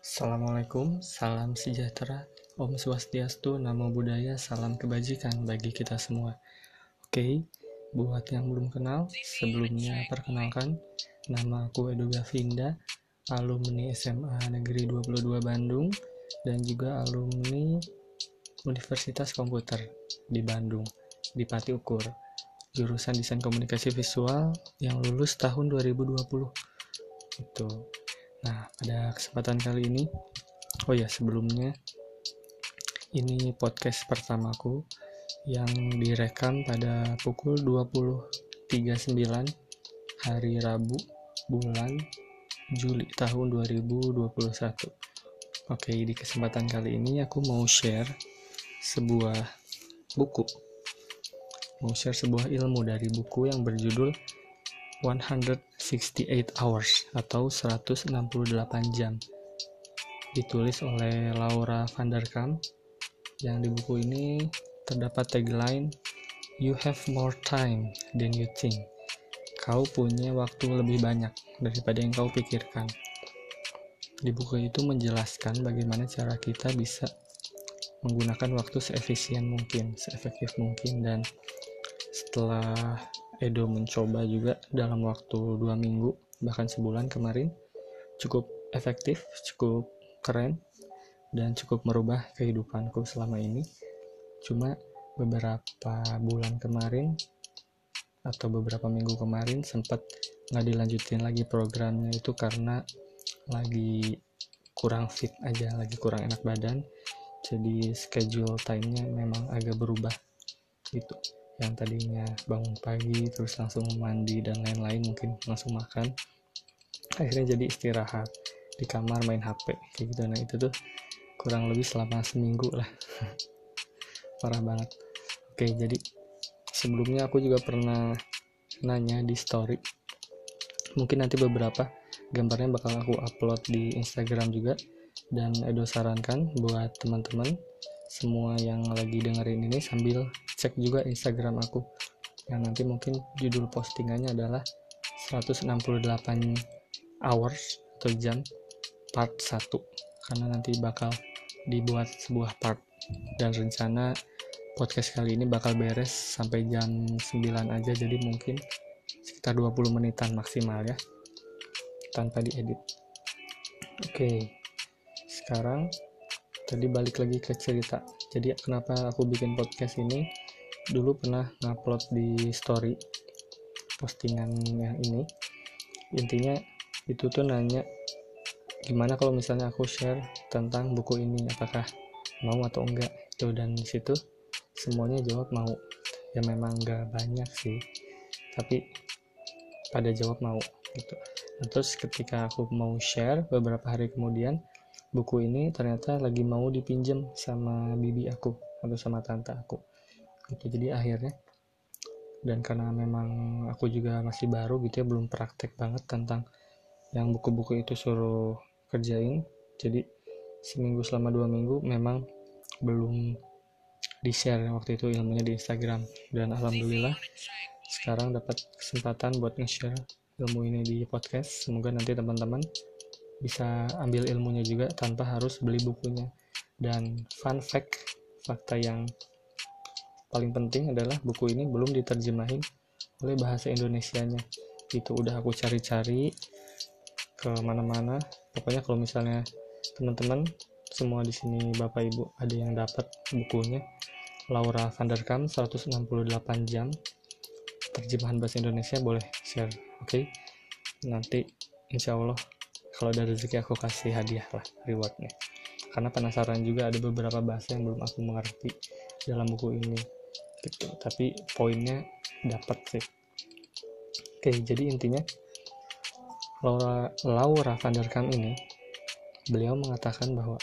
Assalamualaikum, salam sejahtera, Om Swastiastu, Namo Buddhaya, salam kebajikan bagi kita semua. Oke, buat yang belum kenal, sebelumnya perkenalkan, nama aku Edo Gavinda, alumni SMA Negeri 22 Bandung, dan juga alumni Universitas Komputer di Bandung, di Pati Ukur, jurusan Desain Komunikasi Visual yang lulus tahun 2020. Itu Nah, pada kesempatan kali ini, oh ya sebelumnya, ini podcast pertamaku yang direkam pada pukul 20.39 hari Rabu bulan Juli tahun 2021. Oke, di kesempatan kali ini aku mau share sebuah buku. Mau share sebuah ilmu dari buku yang berjudul 168 Hours atau 168 jam. Ditulis oleh Laura van der Kamp. Yang di buku ini terdapat tagline You have more time than you think. Kau punya waktu lebih banyak daripada yang kau pikirkan. Di buku itu menjelaskan bagaimana cara kita bisa menggunakan waktu seefisien mungkin, seefektif mungkin dan setelah Edo mencoba juga dalam waktu dua minggu bahkan sebulan kemarin. Cukup efektif cukup keren dan cukup merubah kehidupanku selama ini. Cuma beberapa bulan kemarin atau beberapa minggu kemarin sempat nggak dilanjutin lagi programnya itu karena lagi kurang fit aja lagi kurang enak badan. Jadi schedule timenya memang agak berubah gitu yang tadinya bangun pagi terus langsung mandi dan lain-lain mungkin langsung makan akhirnya jadi istirahat di kamar main HP kayak gitu. Nah itu tuh kurang lebih selama seminggu lah. Parah banget. Oke jadi sebelumnya aku juga pernah nanya di story. Mungkin nanti beberapa gambarnya bakal aku upload di Instagram juga. Dan Edo sarankan buat teman-teman semua yang lagi dengerin ini sambil cek juga Instagram aku. Yang nanti mungkin judul postingannya adalah 168 hours atau jam part 1 karena nanti bakal dibuat sebuah part. Dan rencana podcast kali ini bakal beres sampai jam 9 aja jadi mungkin sekitar 20 menitan maksimal ya tanpa diedit. Oke sekarang tadi balik lagi ke cerita. Jadi kenapa aku bikin podcast ini? Dulu pernah ngupload di story postingan yang ini. Intinya itu tuh nanya gimana kalau misalnya aku share tentang buku ini? Apakah mau atau enggak? Itu dan di situ semuanya jawab mau. Ya memang enggak banyak sih tapi pada jawab mau gitu. Nah, terus ketika aku mau share beberapa hari kemudian buku ini ternyata lagi mau dipinjam sama bibi aku atau sama tante aku. Gitu. Jadi akhirnya dan karena memang aku juga masih baru gitu ya belum praktek banget tentang yang buku-buku itu suruh kerjain. Jadi seminggu selama dua minggu memang belum di share waktu itu ilmunya di Instagram. Dan alhamdulillah sekarang dapat kesempatan buat nge-share ilmu ini di podcast. Semoga nanti teman-teman bisa ambil ilmunya juga tanpa harus beli bukunya. Dan fun fact fakta yang paling penting adalah buku ini belum diterjemahin oleh bahasa Indonesianya. Itu udah aku cari-cari ke mana-mana pokoknya kalau misalnya teman-teman semua di sini bapak ibu ada yang dapat bukunya Laura van der Kam 168 jam. Terjemahan bahasa Indonesia boleh share oke? Okay? nanti insya Allah kalau ada rezeki aku kasih hadiah lah rewardnya. Karena penasaran juga ada beberapa bahasa yang belum aku mengerti dalam buku ini gitu. Tapi poinnya dapat sih. Oke jadi intinya Laura Laura van der Kam ini beliau mengatakan bahwa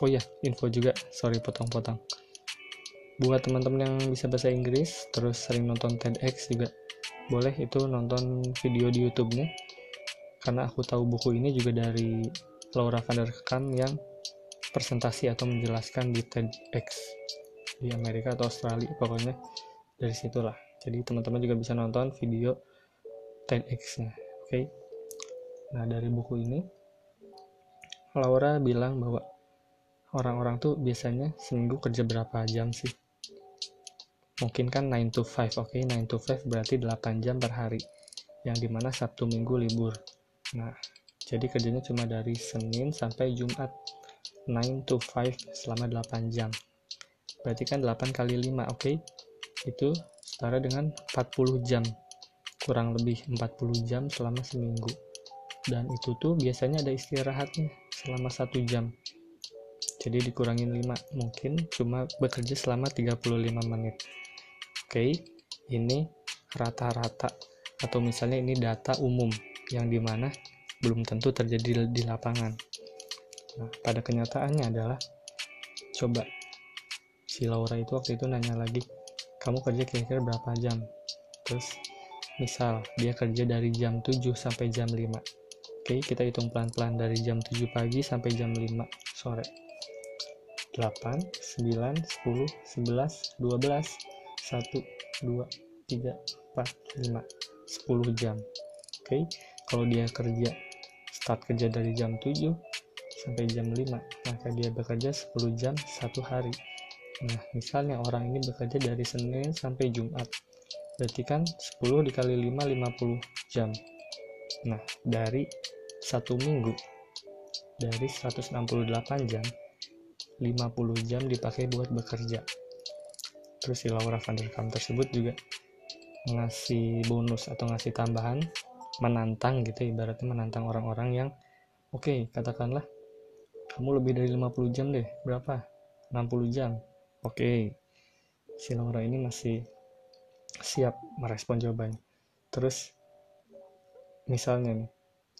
oh ya info juga sorry potong-potong. Buat teman-teman yang bisa bahasa Inggris terus sering nonton TEDx juga boleh itu nonton video di YouTube-nya karena aku tahu buku ini juga dari Laura van der Kam yang presentasi atau menjelaskan di TEDx di Amerika atau Australia pokoknya dari situlah jadi teman-teman juga bisa nonton video TEDx nya oke okay? nah dari buku ini Laura bilang bahwa orang-orang tuh biasanya seminggu kerja berapa jam sih? Mungkin kan 9 to 5, oke okay? 9 to 5 berarti 8 jam per hari, yang di mana Sabtu Minggu libur. Nah, jadi kerjanya cuma dari Senin sampai Jumat, 9 to 5 selama 8 jam. Berarti kan 8 kali 5, oke? Okay? Itu setara dengan 40 jam, kurang lebih 40 jam selama seminggu. Dan itu tuh biasanya ada istirahatnya selama satu jam jadi dikurangin 5 mungkin cuma bekerja selama 35 menit oke okay, ini rata-rata atau misalnya ini data umum yang di mana belum tentu terjadi di lapangan nah pada kenyataannya adalah coba si Laura itu waktu itu nanya lagi kamu kerja kira-kira berapa jam terus misal dia kerja dari jam 7 sampai jam 5 Oke, kita hitung pelan-pelan dari jam 7 pagi sampai jam 5 sore. 8, 9, 10, 11, 12, 1, 2, 3, 4, 5, 10 jam. Oke, kalau dia kerja, start kerja dari jam 7 sampai jam 5, maka dia bekerja 10 jam satu hari. Nah, misalnya orang ini bekerja dari Senin sampai Jumat, berarti kan 10 dikali 5, 50 jam. Nah, dari satu minggu dari 168 jam 50 jam dipakai buat bekerja terus si Laura van der Kam tersebut juga ngasih bonus atau ngasih tambahan menantang gitu ibaratnya menantang orang-orang yang oke okay, katakanlah kamu lebih dari 50 jam deh berapa 60 jam oke okay. si Laura ini masih siap merespon jawabannya terus misalnya nih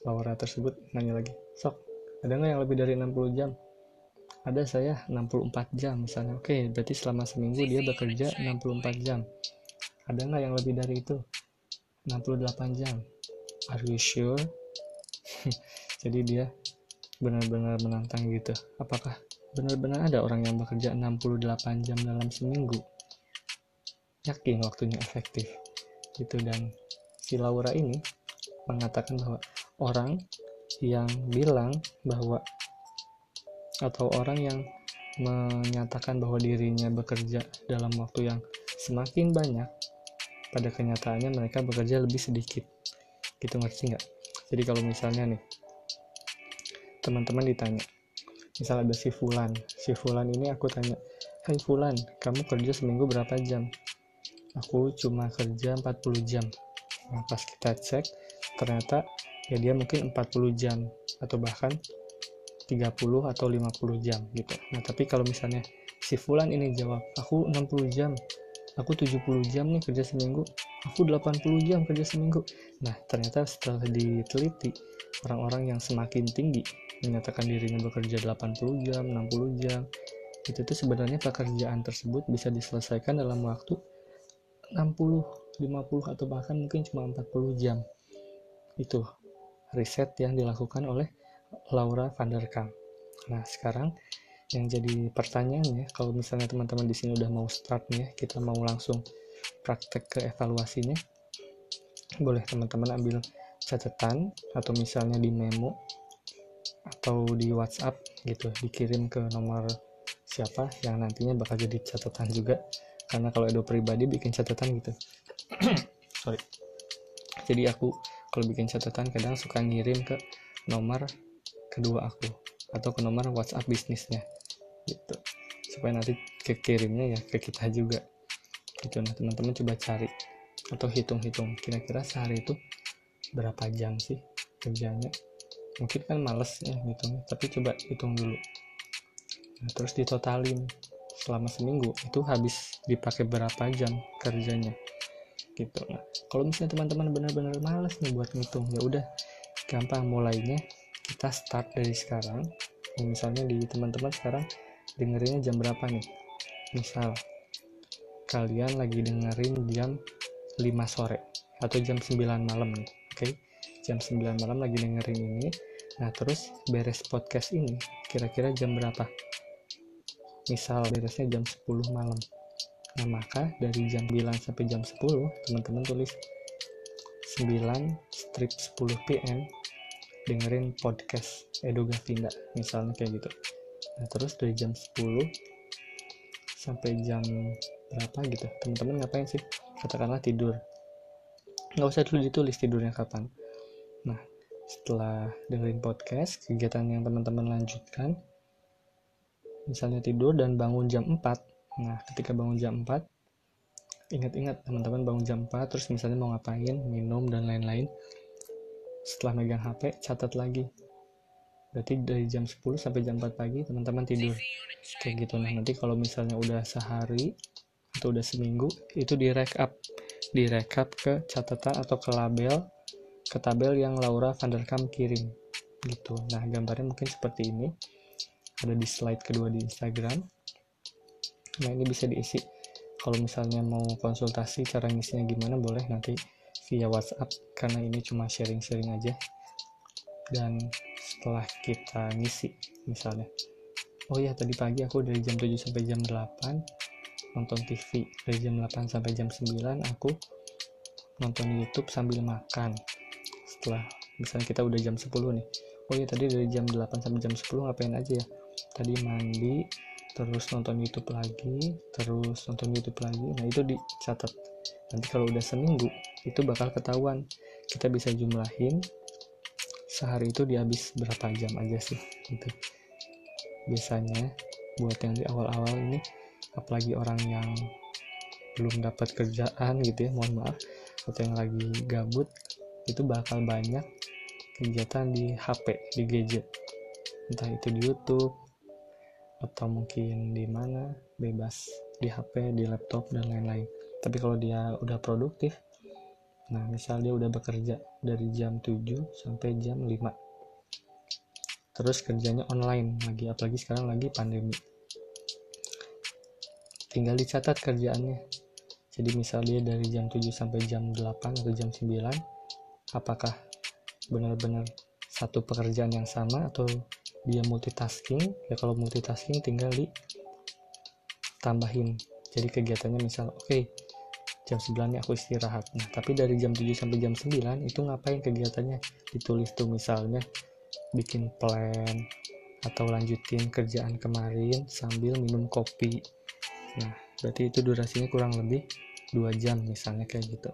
Laura tersebut nanya lagi, sok, ada nggak yang lebih dari 60 jam? Ada saya 64 jam misalnya. Oke, berarti selama seminggu dia bekerja 64 jam. Ada nggak yang lebih dari itu? 68 jam. Are you sure? Jadi dia benar-benar menantang gitu. Apakah benar-benar ada orang yang bekerja 68 jam dalam seminggu? Yakin waktunya efektif. Gitu dan si Laura ini mengatakan bahwa orang yang bilang bahwa atau orang yang menyatakan bahwa dirinya bekerja dalam waktu yang semakin banyak pada kenyataannya mereka bekerja lebih sedikit gitu ngerti nggak? Jadi kalau misalnya nih teman-teman ditanya misal ada si Fulan si Fulan ini aku tanya Hai Fulan kamu kerja seminggu berapa jam? Aku cuma kerja 40 jam. Nah pas kita cek ternyata ya dia mungkin 40 jam atau bahkan 30 atau 50 jam gitu. Nah tapi kalau misalnya si Fulan ini jawab aku 60 jam aku 70 jam nih kerja seminggu. Aku 80 jam kerja seminggu. Nah ternyata setelah diteliti orang-orang yang semakin tinggi menyatakan dirinya bekerja 80 jam 60 jam. Itu tuh sebenarnya pekerjaan tersebut bisa diselesaikan dalam waktu 60 50 atau bahkan mungkin cuma 40 jam. Itu riset yang dilakukan oleh Laura van der Kamp. Nah, sekarang yang jadi pertanyaannya, kalau misalnya teman-teman di sini udah mau start nih, ya, kita mau langsung praktek ke evaluasinya, boleh teman-teman ambil catatan atau misalnya di memo atau di WhatsApp gitu, dikirim ke nomor siapa yang nantinya bakal jadi catatan juga. Karena kalau Edo pribadi bikin catatan gitu. Sorry. Jadi aku kalau bikin catatan kadang suka ngirim ke nomor kedua aku atau ke nomor WhatsApp bisnisnya gitu. Supaya nanti kekirimnya ya ke kita juga gitu. Nah teman-teman coba cari atau hitung-hitung kira-kira sehari itu berapa jam sih kerjanya. Mungkin kan males ya gitu tapi coba hitung dulu. Nah, terus ditotalin selama seminggu itu habis dipakai berapa jam kerjanya gitu. Nah kalau misalnya teman-teman benar-benar males nih buat ngitung ya udah gampang mulainya. Kita start dari sekarang nah, misalnya di teman-teman sekarang dengerinnya jam berapa nih? Misal kalian lagi dengerin jam 5 sore atau jam 9 malam nih oke? Okay? jam 9 malam lagi dengerin ini nah terus beres podcast ini kira-kira jam berapa? Misal beresnya jam 10 malam. Nah, maka dari jam 9 sampai jam 10, teman-teman tulis 9 strip 10 PM dengerin podcast Edo Gavinda misalnya kayak gitu. Nah terus dari jam 10 sampai jam berapa gitu. Teman-teman ngapain sih? Katakanlah tidur. Nggak usah dulu ditulis tidurnya kapan. Nah setelah dengerin podcast kegiatan yang teman-teman lanjutkan misalnya tidur dan bangun jam 4 nah ketika bangun jam 4 ingat-ingat teman-teman bangun jam 4 terus misalnya mau ngapain minum dan lain-lain setelah megang HP catat lagi. Berarti dari jam 10 sampai jam 4 pagi teman-teman tidur. Kayak gitu. Nah nanti kalau misalnya udah sehari atau udah seminggu itu di up. Di up ke catatan atau ke label ke tabel yang Laura Vanderkam kirim. Gitu. Nah gambarnya mungkin seperti ini. Ada di slide kedua di Instagram. Nah ini bisa diisi. Kalau misalnya mau konsultasi cara ngisinya gimana boleh nanti via WhatsApp karena ini cuma sharing-sharing aja. Dan setelah kita ngisi misalnya oh ya tadi pagi aku dari jam 7 sampai jam 8 nonton TV dari jam 8 sampai jam 9 aku nonton YouTube sambil makan. Setelah misalnya kita udah jam 10 nih oh ya tadi dari jam 8 sampai jam 10 ngapain aja ya? Tadi mandi terus nonton YouTube lagi terus nonton YouTube lagi. Nah itu dicatat. Nanti kalau udah seminggu itu bakal ketahuan. Kita bisa jumlahin sehari itu dihabis berapa jam aja sih gitu. Biasanya buat yang di awal-awal ini apalagi orang yang belum dapat kerjaan gitu ya mohon maaf atau yang lagi gabut itu bakal banyak kegiatan di HP di gadget. Entah itu di YouTube atau mungkin di mana bebas di HP di laptop dan lain-lain. Tapi kalau dia udah produktif nah misal dia udah bekerja dari jam 7 sampai jam 5 terus kerjanya online lagi apalagi sekarang lagi pandemi. Tinggal dicatat kerjaannya. Jadi misal dia dari jam 7 sampai jam 8 atau jam 9 apakah benar-benar satu pekerjaan yang sama atau dia multitasking? Ya kalau multitasking tinggal di tambahin jadi kegiatannya misal oke okay, jam 9 nih aku istirahat nah tapi dari jam 7 sampai jam 9 itu ngapain kegiatannya? Ditulis tuh misalnya bikin plan atau lanjutin kerjaan kemarin sambil minum kopi. Nah berarti itu durasinya kurang lebih dua jam misalnya kayak gitu.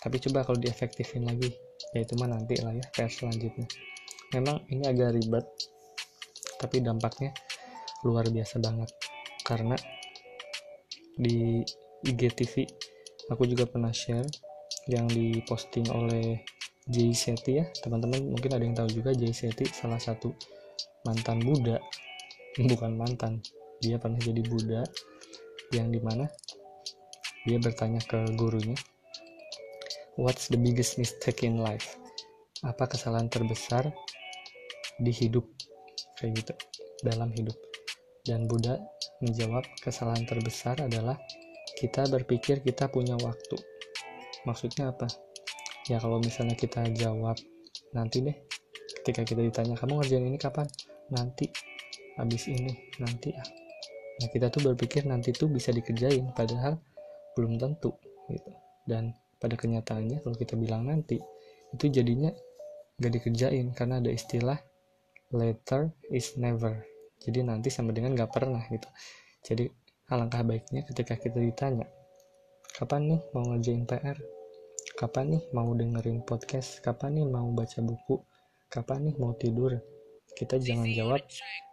Tapi coba kalau diefektifin lagi ya itu mah nanti lah ya PR selanjutnya. Memang ini agak ribet tapi dampaknya luar biasa banget. Karena di IGTV aku juga pernah share yang diposting oleh Jay Seti ya. Teman-teman mungkin ada yang tahu juga Jay Seti salah satu mantan Buddha. Bukan mantan dia pernah jadi Buddha yang di mana dia bertanya ke gurunya what's the biggest mistake in life? Apa kesalahan terbesar di hidup? Kayak gitu dalam hidup. Dan Buddha menjawab kesalahan terbesar adalah kita berpikir kita punya waktu. Maksudnya apa? Ya kalau misalnya kita jawab nanti deh. Ketika kita ditanya kamu ngerjain ini kapan? Nanti. Habis ini. Nanti. Ah. Nah kita tuh berpikir nanti tuh bisa dikerjain padahal belum tentu gitu. Dan pada kenyataannya kalau kita bilang nanti itu jadinya gak dikerjain karena ada istilah later is never. Jadi nanti sama dengan gak pernah gitu. Jadi alangkah baiknya ketika kita ditanya kapan nih mau ngerjain PR kapan nih mau dengerin podcast? Kapan nih mau baca buku? Kapan nih mau tidur? Kita jangan jawab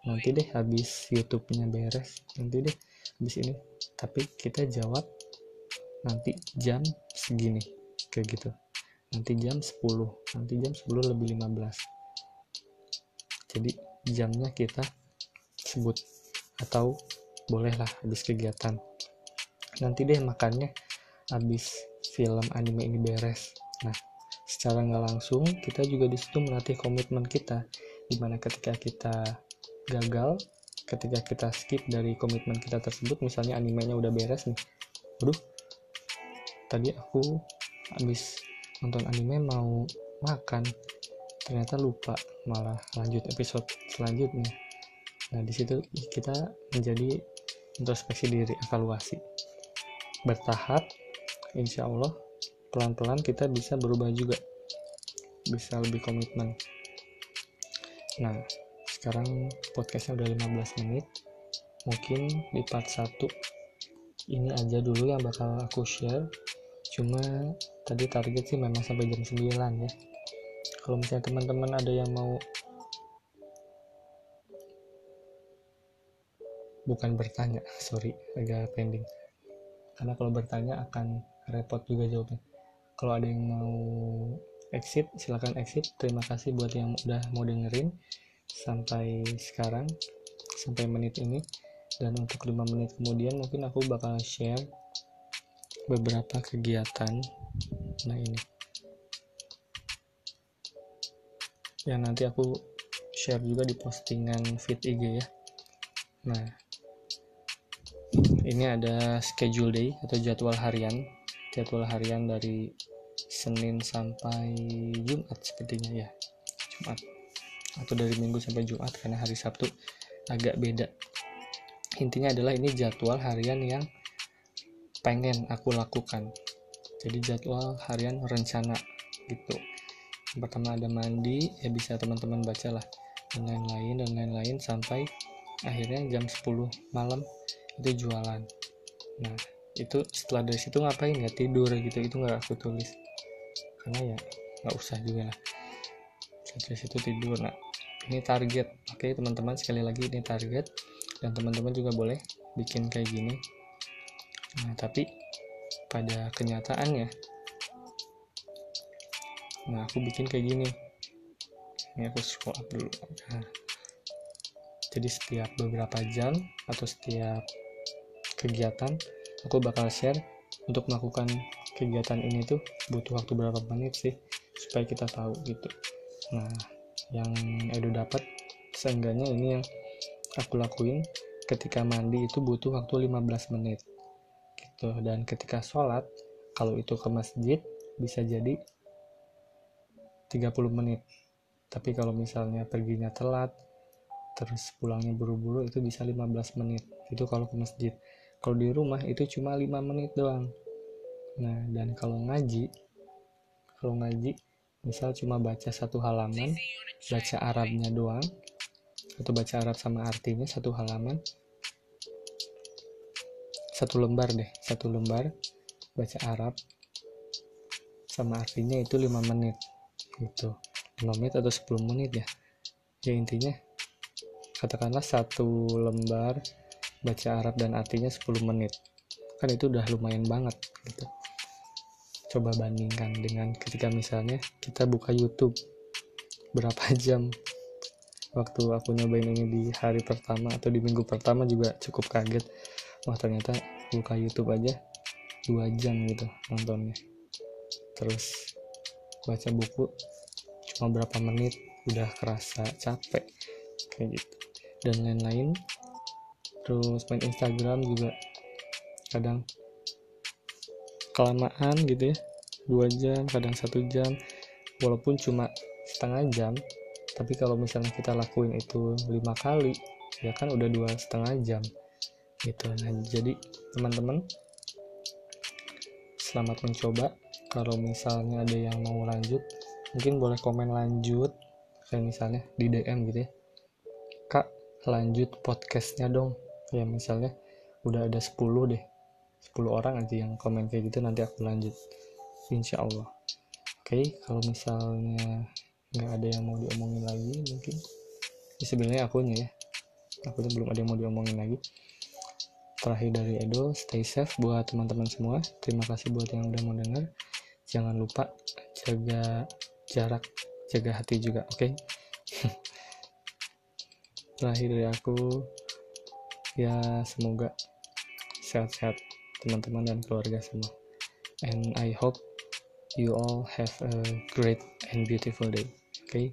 nanti deh habis YouTube-nya beres nanti deh habis ini. Tapi kita jawab nanti jam segini kayak gitu. Nanti jam 10 nanti jam 10 lebih 15 jadi jamnya kita sebut atau bolehlah habis kegiatan. Nanti deh makannya habis film anime ini beres. Nah secara nggak langsung kita juga di situ melatih komitmen kita. Di mana ketika kita gagal ketika kita skip dari komitmen kita tersebut misalnya animenya udah beres nih aduh tadi aku habis nonton anime mau makan ternyata lupa malah lanjut episode selanjutnya nah di situ kita menjadi introspeksi diri evaluasi. Bertahap insya Allah pelan-pelan kita bisa berubah juga. Bisa lebih komitmen. Nah sekarang podcastnya udah 15 menit. Mungkin di part 1 ini aja dulu yang bakal aku share. Cuma tadi target sih memang sampai jam 9 ya. Kalau misalnya teman-teman ada yang mau bukan bertanya. Sorry agak pending. Karena kalau bertanya akan repot juga jawabnya. Kalau ada yang mau exit silahkan exit. Terima kasih buat yang udah mau dengerin sampai sekarang sampai menit ini. Dan untuk 5 menit kemudian mungkin aku bakal share beberapa kegiatan. Nah ini. Yang nanti aku share juga di postingan feed IG ya. Nah ini ada schedule day atau jadwal harian. Jadwal harian dari Senin sampai Jumat sepertinya ya. Jumat. Atau dari Minggu sampai Jumat karena hari Sabtu agak beda. Intinya adalah ini jadwal harian yang pengen aku lakukan. Jadi jadwal harian rencana gitu. Yang pertama ada mandi ya bisa teman-teman baca lah dan lain-lain dan lain-lain sampai akhirnya jam 10 malam itu jualan. Nah itu setelah dari situ ngapain ya? Tidur gitu itu nggak aku tulis. Karena ya nggak usah juga lah. Dari situ tidur. Nah ini target. Oke teman-teman sekali lagi ini target. Dan teman-teman juga boleh bikin kayak gini. Nah tapi pada kenyataannya nah aku bikin kayak gini. Ini aku scroll up dulu. Nah, jadi setiap beberapa jam atau setiap kegiatan aku bakal share untuk melakukan kegiatan ini tuh butuh waktu berapa menit sih supaya kita tahu gitu. Nah yang Edo dapat seenggaknya ini yang aku lakuin ketika mandi itu butuh waktu 15 menit gitu. Dan ketika sholat kalau itu ke masjid bisa jadi 30 menit. Tapi kalau misalnya perginya telat terus pulangnya buru-buru itu bisa 15 menit. Itu kalau ke masjid kalau di rumah itu cuma 5 menit doang. Nah dan kalau ngaji kalau ngaji misal cuma baca satu halaman baca Arabnya doang atau baca Arab sama artinya satu halaman satu lembar deh satu lembar baca Arab sama artinya itu 5 menit gitu. 5 menit atau 10 menit ya. Ya intinya katakanlah satu lembar baca Arab dan artinya 10 menit. Kan itu udah lumayan banget gitu. Coba bandingkan dengan ketika misalnya kita buka YouTube berapa jam waktu aku nyobain ini di hari pertama atau di minggu pertama juga cukup kaget. Wah ternyata buka YouTube aja dua jam gitu nontonnya. Terus baca buku cuma berapa menit udah kerasa capek kayak gitu. Dan lain-lain terus main Instagram juga kadang kelamaan gitu ya. Dua jam kadang satu jam. Walaupun cuma setengah jam tapi kalau misalnya kita lakuin itu lima kali ya kan udah dua setengah jam gitu. Nah jadi teman-teman selamat mencoba. Kalau misalnya ada yang mau lanjut mungkin boleh komen lanjut kayak misalnya di DM gitu ya. Kak lanjut podcastnya dong ya misalnya udah ada 10 deh 10 orang aja yang komen kayak gitu nanti aku lanjut. Insya Allah. Oke okay, kalau misalnya nggak ada yang mau diomongin lagi mungkin ya sebenarnya akunya ya. Aku tuh belum ada yang mau diomongin lagi. Terakhir dari Edo stay safe buat teman-teman semua. Terima kasih buat yang udah mau dengar jangan lupa jaga jarak jaga hati juga oke? Okay? terakhir dari aku ya semoga sehat-sehat teman-teman dan keluarga semua. And I hope you all have a great and beautiful day. Okay?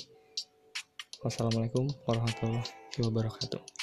wassalamualaikum warahmatullahi wabarakatuh